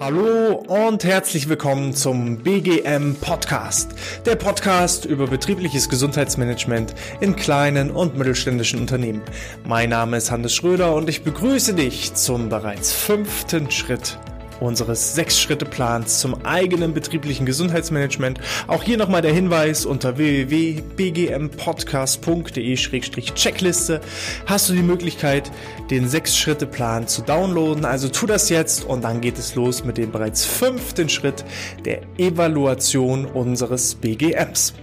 Hallo und herzlich willkommen zum BGM Podcast, der Podcast über betriebliches Gesundheitsmanagement in kleinen und mittelständischen Unternehmen. Mein Name ist Hannes Schröder und ich begrüße dich zum bereits fünften Schritt unseres Sechs-Schritte-Plans zum eigenen betrieblichen Gesundheitsmanagement. Auch hier nochmal der Hinweis unter www.bgmpodcast.de-checkliste hast du die Möglichkeit, den Sechs-Schritte-Plan zu downloaden. Also tu das jetzt und dann geht es los mit dem bereits fünften Schritt der Evaluation unseres BGMs.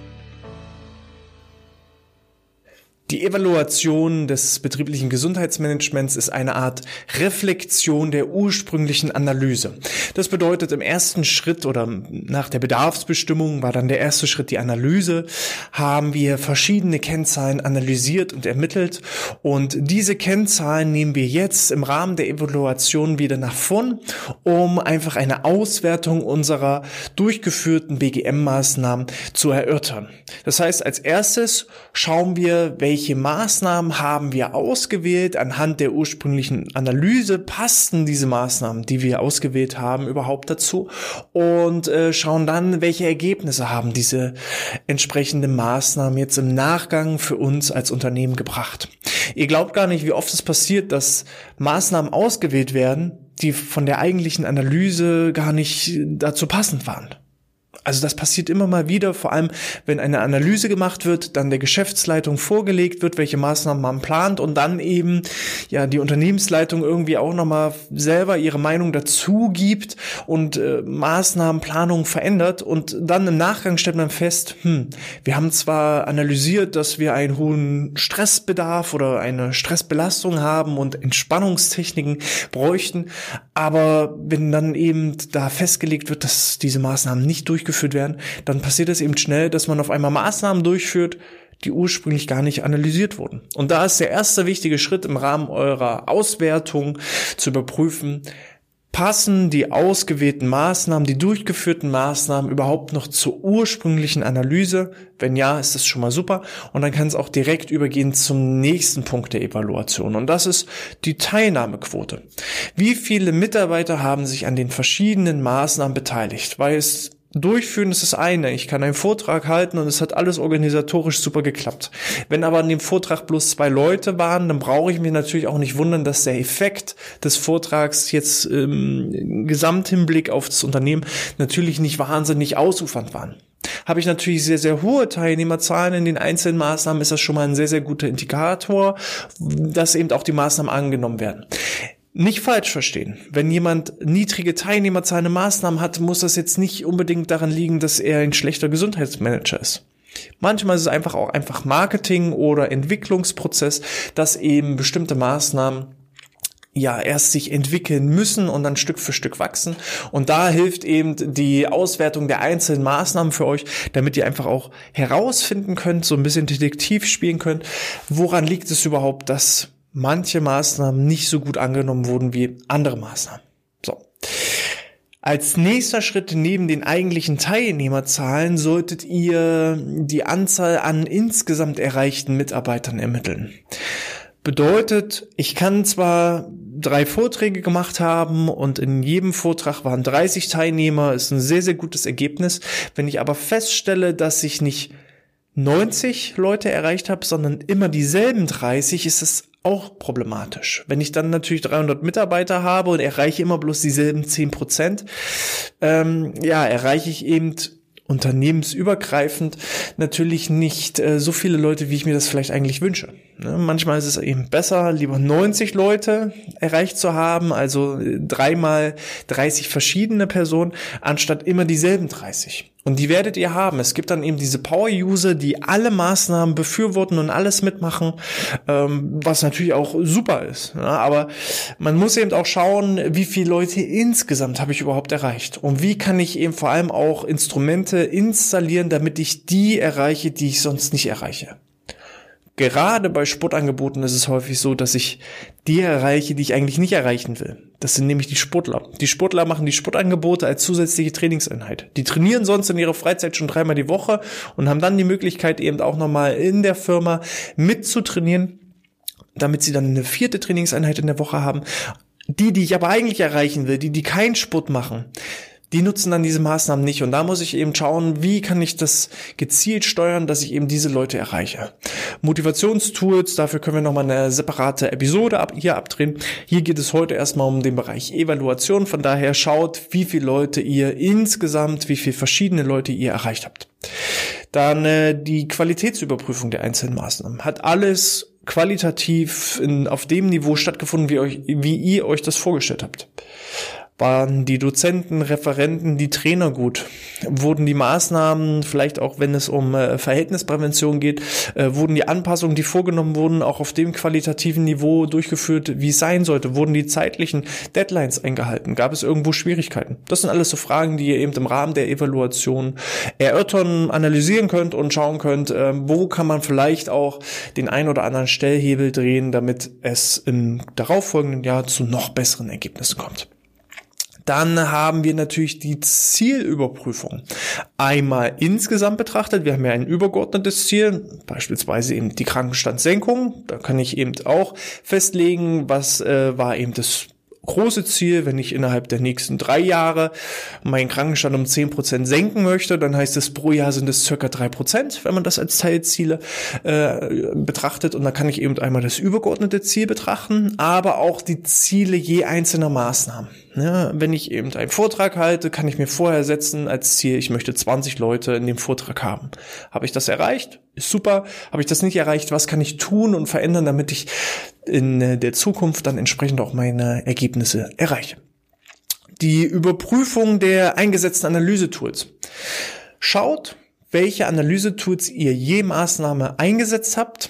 Die Evaluation des betrieblichen Gesundheitsmanagements ist eine Art Reflexion der ursprünglichen Analyse. Das bedeutet, im ersten Schritt oder nach der Bedarfsbestimmung war dann der erste Schritt die Analyse, haben wir verschiedene Kennzahlen analysiert und ermittelt und diese Kennzahlen nehmen wir jetzt im Rahmen der Evaluation wieder nach vorn, um einfach eine Auswertung unserer durchgeführten BGM-Maßnahmen zu erörtern. Das heißt, als erstes schauen wir, welche welche Maßnahmen haben wir ausgewählt anhand der ursprünglichen Analyse, passten diese Maßnahmen, die wir ausgewählt haben, überhaupt dazu und äh, schauen dann, welche Ergebnisse haben diese entsprechenden Maßnahmen jetzt im Nachgang für uns als Unternehmen gebracht. Ihr glaubt gar nicht, wie oft es passiert, dass Maßnahmen ausgewählt werden, die von der eigentlichen Analyse gar nicht dazu passend waren. Also das passiert immer mal wieder, vor allem wenn eine Analyse gemacht wird, dann der Geschäftsleitung vorgelegt wird, welche Maßnahmen man plant und dann eben ja die Unternehmensleitung irgendwie auch nochmal selber ihre Meinung dazu gibt und äh, Maßnahmenplanung verändert und dann im Nachgang stellt man fest, hm, wir haben zwar analysiert, dass wir einen hohen Stressbedarf oder eine Stressbelastung haben und Entspannungstechniken bräuchten, aber wenn dann eben da festgelegt wird, dass diese Maßnahmen nicht durchgeführt werden, dann passiert es eben schnell, dass man auf einmal Maßnahmen durchführt, die ursprünglich gar nicht analysiert wurden. Und da ist der erste wichtige Schritt im Rahmen eurer Auswertung zu überprüfen, passen die ausgewählten Maßnahmen, die durchgeführten Maßnahmen überhaupt noch zur ursprünglichen Analyse? Wenn ja, ist das schon mal super. Und dann kann es auch direkt übergehen zum nächsten Punkt der Evaluation. Und das ist die Teilnahmequote. Wie viele Mitarbeiter haben sich an den verschiedenen Maßnahmen beteiligt? Weil es Durchführen ist das eine. Ich kann einen Vortrag halten und es hat alles organisatorisch super geklappt. Wenn aber an dem Vortrag bloß zwei Leute waren, dann brauche ich mich natürlich auch nicht wundern, dass der Effekt des Vortrags jetzt im Gesamthinblick auf das Unternehmen natürlich nicht wahnsinnig ausufernd waren. Habe ich natürlich sehr, sehr hohe Teilnehmerzahlen in den einzelnen Maßnahmen, ist das schon mal ein sehr, sehr guter Indikator, dass eben auch die Maßnahmen angenommen werden. Nicht falsch verstehen. Wenn jemand niedrige Teilnehmerzahlen in Maßnahmen hat, muss das jetzt nicht unbedingt daran liegen, dass er ein schlechter Gesundheitsmanager ist. Manchmal ist es einfach auch einfach Marketing oder Entwicklungsprozess, dass eben bestimmte Maßnahmen ja erst sich entwickeln müssen und dann Stück für Stück wachsen. Und da hilft eben die Auswertung der einzelnen Maßnahmen für euch, damit ihr einfach auch herausfinden könnt, so ein bisschen Detektiv spielen könnt, woran liegt es überhaupt, dass manche Maßnahmen nicht so gut angenommen wurden wie andere Maßnahmen. So. Als nächster Schritt neben den eigentlichen Teilnehmerzahlen solltet ihr die Anzahl an insgesamt erreichten Mitarbeitern ermitteln. Bedeutet, ich kann zwar drei Vorträge gemacht haben und in jedem Vortrag waren 30 Teilnehmer, ist ein sehr, sehr gutes Ergebnis. Wenn ich aber feststelle, dass ich nicht 90 Leute erreicht habe, sondern immer dieselben 30, ist es auch problematisch. Wenn ich dann natürlich 300 Mitarbeiter habe und erreiche immer bloß dieselben 10 Prozent, ähm, ja, erreiche ich eben unternehmensübergreifend natürlich nicht äh, so viele Leute, wie ich mir das vielleicht eigentlich wünsche. Ne? Manchmal ist es eben besser, lieber 90 Leute erreicht zu haben, also äh, dreimal 30 verschiedene Personen, anstatt immer dieselben 30. Und die werdet ihr haben. Es gibt dann eben diese Power-User, die alle Maßnahmen befürworten und alles mitmachen, ähm, was natürlich auch super ist. Ja, aber man muss eben auch schauen, wie viele Leute insgesamt habe ich überhaupt erreicht. Und wie kann ich eben vor allem auch Instrumente installieren, damit ich die erreiche, die ich sonst nicht erreiche. Gerade bei Sportangeboten ist es häufig so, dass ich die erreiche, die ich eigentlich nicht erreichen will. Das sind nämlich die Sportler. Die Sportler machen die Sportangebote als zusätzliche Trainingseinheit. Die trainieren sonst in ihrer Freizeit schon dreimal die Woche und haben dann die Möglichkeit eben auch nochmal in der Firma mitzutrainieren damit sie dann eine vierte Trainingseinheit in der Woche haben. Die, die ich aber eigentlich erreichen will, die, die keinen Sport machen, die nutzen dann diese Maßnahmen nicht. Und da muss ich eben schauen, wie kann ich das gezielt steuern, dass ich eben diese Leute erreiche. Motivationstools, dafür können wir nochmal eine separate Episode ab, hier abdrehen. Hier geht es heute erstmal um den Bereich Evaluation. Von daher schaut, wie viele Leute ihr insgesamt, wie viele verschiedene Leute ihr erreicht habt. Dann äh, die Qualitätsüberprüfung der einzelnen Maßnahmen. Hat alles qualitativ in, auf dem Niveau stattgefunden, wie, euch, wie ihr euch das vorgestellt habt. Waren die Dozenten, Referenten, die Trainer gut? Wurden die Maßnahmen, vielleicht auch wenn es um äh, Verhältnisprävention geht, äh, wurden die Anpassungen, die vorgenommen wurden, auch auf dem qualitativen Niveau durchgeführt, wie es sein sollte? Wurden die zeitlichen Deadlines eingehalten? Gab es irgendwo Schwierigkeiten? Das sind alles so Fragen, die ihr eben im Rahmen der Evaluation erörtern, analysieren könnt und schauen könnt, äh, wo kann man vielleicht auch den ein oder anderen Stellhebel drehen, damit es im darauffolgenden Jahr zu noch besseren Ergebnissen kommt. Dann haben wir natürlich die Zielüberprüfung. Einmal insgesamt betrachtet, wir haben ja ein übergeordnetes Ziel, beispielsweise eben die Krankenstandssenkung. Da kann ich eben auch festlegen, was äh, war eben das große Ziel, wenn ich innerhalb der nächsten drei Jahre meinen Krankenstand um zehn Prozent senken möchte, dann heißt es pro Jahr sind es circa drei Prozent, wenn man das als Teilziele äh, betrachtet. Und dann kann ich eben einmal das übergeordnete Ziel betrachten, aber auch die Ziele je einzelner Maßnahmen. Ja, wenn ich eben einen Vortrag halte, kann ich mir vorher setzen als Ziel, ich möchte 20 Leute in dem Vortrag haben. Habe ich das erreicht? Ist super. Habe ich das nicht erreicht? Was kann ich tun und verändern, damit ich in der Zukunft dann entsprechend auch meine Ergebnisse erreiche? Die Überprüfung der eingesetzten Analysetools. Schaut, welche Analysetools ihr je Maßnahme eingesetzt habt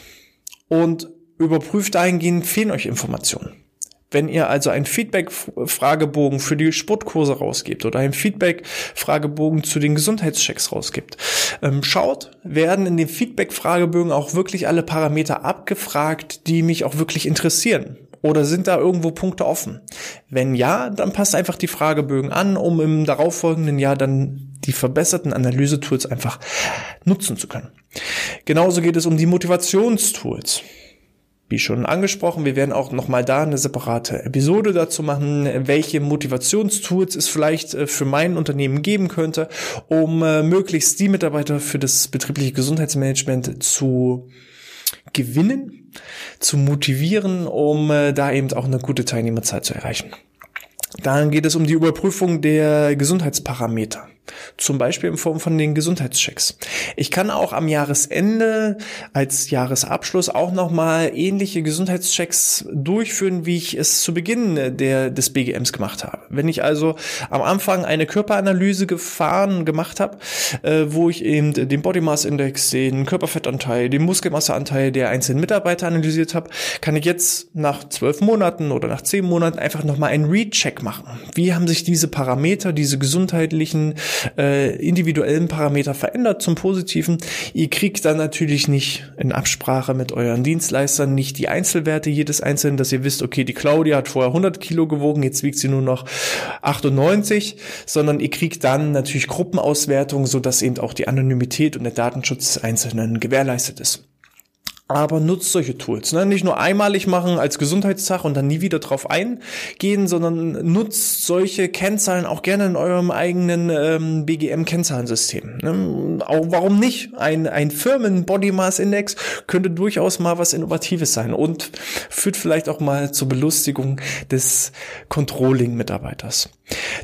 und überprüft dahingehend, fehlen euch Informationen. Wenn ihr also ein Feedback-Fragebogen für die Sportkurse rausgibt oder ein Feedback-Fragebogen zu den Gesundheitschecks rausgibt, ähm, schaut, werden in den Feedback-Fragebögen auch wirklich alle Parameter abgefragt, die mich auch wirklich interessieren. Oder sind da irgendwo Punkte offen? Wenn ja, dann passt einfach die Fragebögen an, um im darauffolgenden Jahr dann die verbesserten Analysetools einfach nutzen zu können. Genauso geht es um die Motivationstools. Wie schon angesprochen, wir werden auch nochmal da eine separate Episode dazu machen, welche Motivationstools es vielleicht äh, für mein Unternehmen geben könnte, um äh, möglichst die Mitarbeiter für das betriebliche Gesundheitsmanagement zu gewinnen, zu motivieren, um äh, da eben auch eine gute Teilnehmerzahl zu erreichen. Dann geht es um die Überprüfung der Gesundheitsparameter zum Beispiel in Form von den Gesundheitschecks. Ich kann auch am Jahresende als Jahresabschluss auch nochmal ähnliche Gesundheitschecks durchführen, wie ich es zu Beginn der, des BGMs gemacht habe. Wenn ich also am Anfang eine Körperanalyse gefahren, gemacht habe, äh, wo ich eben den Body Mass Index, den Körperfettanteil, den Muskelmasseanteil der einzelnen Mitarbeiter analysiert habe, kann ich jetzt nach zwölf Monaten oder nach zehn Monaten einfach nochmal einen Recheck machen. Wie haben sich diese Parameter, diese gesundheitlichen äh, individuellen Parameter verändert zum Positiven. Ihr kriegt dann natürlich nicht in Absprache mit euren Dienstleistern nicht die Einzelwerte jedes Einzelnen, dass ihr wisst, okay, die Claudia hat vorher 100 Kilo gewogen, jetzt wiegt sie nur noch 98, sondern ihr kriegt dann natürlich Gruppenauswertungen, so dass eben auch die Anonymität und der Datenschutz des Einzelnen gewährleistet ist aber nutzt solche Tools. Ne? Nicht nur einmalig machen als Gesundheitstag und dann nie wieder drauf eingehen, sondern nutzt solche Kennzahlen auch gerne in eurem eigenen ähm, BGM-Kennzahlensystem. Ne? Auch warum nicht? Ein, ein Firmen-Body Mass Index könnte durchaus mal was Innovatives sein und führt vielleicht auch mal zur Belustigung des Controlling-Mitarbeiters.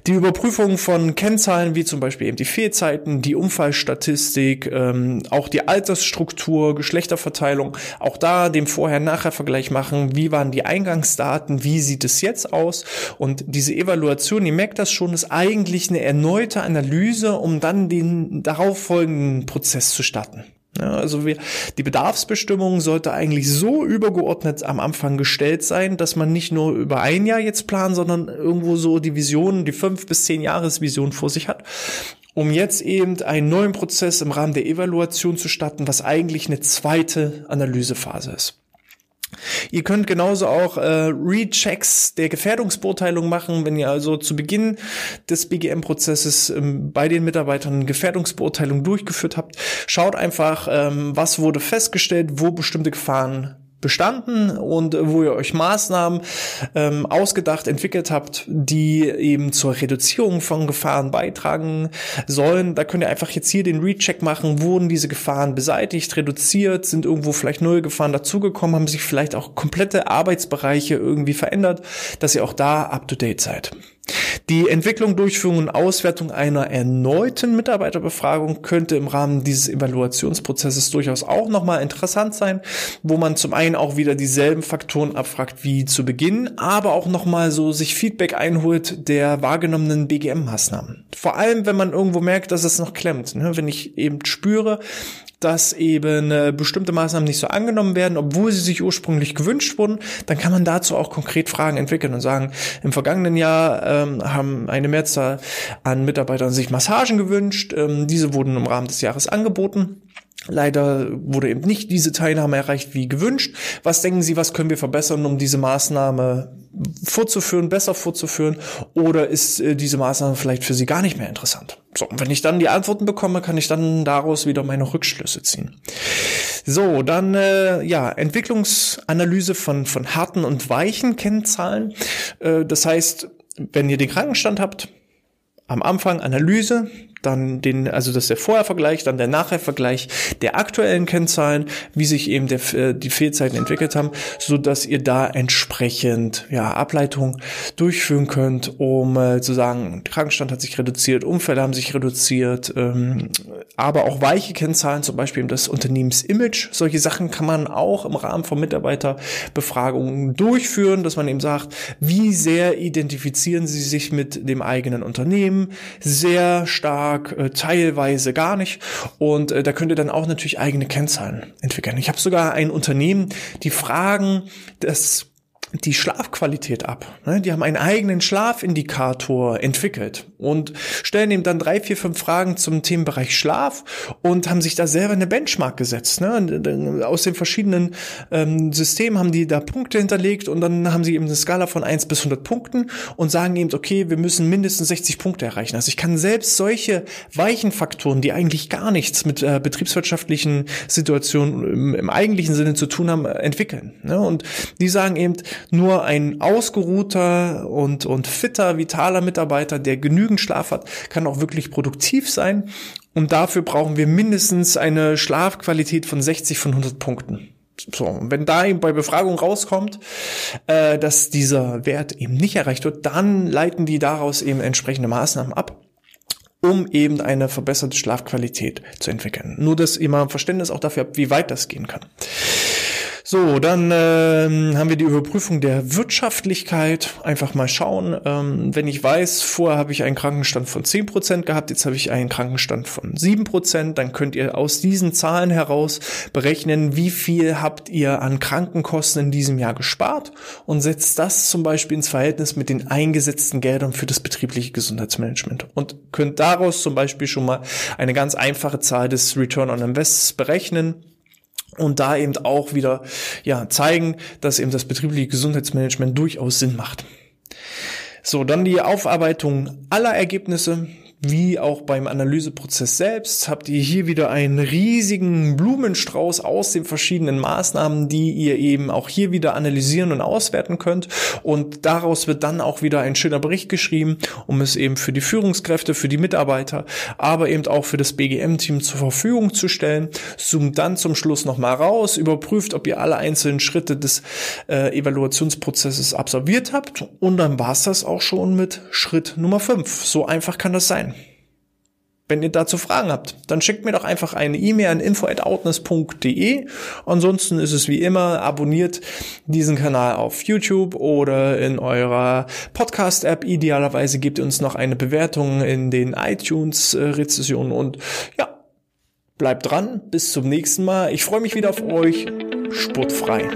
Die Überprüfung von Kennzahlen wie zum Beispiel eben die Fehlzeiten, die Unfallstatistik, ähm, auch die Altersstruktur, Geschlechterverteilung, auch da den Vorher-Nachher-Vergleich machen, wie waren die Eingangsdaten, wie sieht es jetzt aus? Und diese Evaluation, ihr merkt das schon, ist eigentlich eine erneute Analyse, um dann den darauffolgenden Prozess zu starten. Ja, also wir, die Bedarfsbestimmung sollte eigentlich so übergeordnet am Anfang gestellt sein, dass man nicht nur über ein Jahr jetzt plant, sondern irgendwo so die Vision, die fünf bis zehn Jahresvision vor sich hat um jetzt eben einen neuen Prozess im Rahmen der Evaluation zu starten, was eigentlich eine zweite Analysephase ist. Ihr könnt genauso auch äh, Rechecks der Gefährdungsbeurteilung machen, wenn ihr also zu Beginn des BGM-Prozesses ähm, bei den Mitarbeitern Gefährdungsbeurteilung durchgeführt habt. Schaut einfach, ähm, was wurde festgestellt, wo bestimmte Gefahren bestanden und wo ihr euch Maßnahmen ähm, ausgedacht, entwickelt habt, die eben zur Reduzierung von Gefahren beitragen sollen. Da könnt ihr einfach jetzt hier den Recheck machen, wurden diese Gefahren beseitigt, reduziert, sind irgendwo vielleicht neue Gefahren dazugekommen, haben sich vielleicht auch komplette Arbeitsbereiche irgendwie verändert, dass ihr auch da up-to-date seid. Die Entwicklung, Durchführung und Auswertung einer erneuten Mitarbeiterbefragung könnte im Rahmen dieses Evaluationsprozesses durchaus auch nochmal interessant sein, wo man zum einen auch wieder dieselben Faktoren abfragt wie zu Beginn, aber auch nochmal so sich Feedback einholt der wahrgenommenen BGM-Maßnahmen. Vor allem, wenn man irgendwo merkt, dass es noch klemmt. Ne? Wenn ich eben spüre, dass eben äh, bestimmte Maßnahmen nicht so angenommen werden, obwohl sie sich ursprünglich gewünscht wurden, dann kann man dazu auch konkret Fragen entwickeln und sagen, im vergangenen Jahr ähm, haben eine Mehrzahl an Mitarbeitern sich Massagen gewünscht, ähm, diese wurden im Rahmen des Jahres angeboten. Leider wurde eben nicht diese Teilnahme erreicht wie gewünscht. Was denken Sie, was können wir verbessern, um diese Maßnahme vorzuführen, besser vorzuführen? Oder ist äh, diese Maßnahme vielleicht für Sie gar nicht mehr interessant? So, wenn ich dann die Antworten bekomme, kann ich dann daraus wieder meine Rückschlüsse ziehen. So, dann äh, ja, Entwicklungsanalyse von, von harten und weichen Kennzahlen. Äh, das heißt, wenn ihr den Krankenstand habt, am Anfang Analyse, dann den, also das ist der Vorhervergleich, dann der Nachhervergleich der aktuellen Kennzahlen, wie sich eben der, äh, die Fehlzeiten entwickelt haben, so dass ihr da entsprechend ja Ableitungen durchführen könnt, um äh, zu sagen, Krankenstand hat sich reduziert, Unfälle haben sich reduziert, ähm, aber auch weiche Kennzahlen, zum Beispiel das Unternehmensimage, solche Sachen kann man auch im Rahmen von Mitarbeiterbefragungen durchführen, dass man eben sagt, wie sehr identifizieren sie sich mit dem eigenen Unternehmen, sehr stark stark, äh, teilweise gar nicht. Und äh, da könnt ihr dann auch natürlich eigene Kennzahlen entwickeln. Ich habe sogar ein Unternehmen, die fragen das die Schlafqualität ab. Ne? Die haben einen eigenen Schlafindikator entwickelt und stellen ihm dann drei, vier, fünf Fragen zum Themenbereich Schlaf und haben sich da selber eine Benchmark gesetzt. Ne? Aus den verschiedenen ähm, Systemen haben die da Punkte hinterlegt und dann haben sie eben eine Skala von eins bis 100 Punkten und sagen eben, okay, wir müssen mindestens 60 Punkte erreichen. Also ich kann selbst solche weichen Faktoren, die eigentlich gar nichts mit äh, betriebswirtschaftlichen Situationen im, eigentlichen Sinne zu tun haben, entwickeln. Ne? Und die sagen eben, nur ein ausgeruhter und, und fitter, vitaler Mitarbeiter, der genügend Schlaf hat, kann auch wirklich produktiv sein. Und dafür brauchen wir mindestens eine Schlafqualität von 60 von 100 Punkten. So, und wenn da eben bei Befragung rauskommt, äh, dass dieser Wert eben nicht erreicht wird, dann leiten die daraus eben entsprechende Maßnahmen ab um eben eine verbesserte Schlafqualität zu entwickeln. Nur, dass ihr mal ein Verständnis auch dafür habt, wie weit das gehen kann. So, dann ähm, haben wir die Überprüfung der Wirtschaftlichkeit. Einfach mal schauen. Ähm, wenn ich weiß, vorher habe ich einen Krankenstand von 10% gehabt, jetzt habe ich einen Krankenstand von 7%, dann könnt ihr aus diesen Zahlen heraus berechnen, wie viel habt ihr an Krankenkosten in diesem Jahr gespart und setzt das zum Beispiel ins Verhältnis mit den eingesetzten Geldern für das betriebliche Gesundheitsmanagement und könnt daraus zum Beispiel schon mal eine ganz einfache Zahl des Return on Invests berechnen und da eben auch wieder ja zeigen, dass eben das betriebliche Gesundheitsmanagement durchaus Sinn macht. So, dann die Aufarbeitung aller Ergebnisse wie auch beim Analyseprozess selbst habt ihr hier wieder einen riesigen Blumenstrauß aus den verschiedenen Maßnahmen, die ihr eben auch hier wieder analysieren und auswerten könnt. Und daraus wird dann auch wieder ein schöner Bericht geschrieben, um es eben für die Führungskräfte, für die Mitarbeiter, aber eben auch für das BGM-Team zur Verfügung zu stellen. Zoomt dann zum Schluss nochmal raus, überprüft, ob ihr alle einzelnen Schritte des äh, Evaluationsprozesses absolviert habt. Und dann war's das auch schon mit Schritt Nummer 5. So einfach kann das sein. Wenn ihr dazu Fragen habt, dann schickt mir doch einfach eine E-Mail an info@outness.de. Ansonsten ist es wie immer, abonniert diesen Kanal auf YouTube oder in eurer Podcast-App. Idealerweise gebt uns noch eine Bewertung in den iTunes-Rezessionen und ja, bleibt dran. Bis zum nächsten Mal. Ich freue mich wieder auf euch. Sportfrei.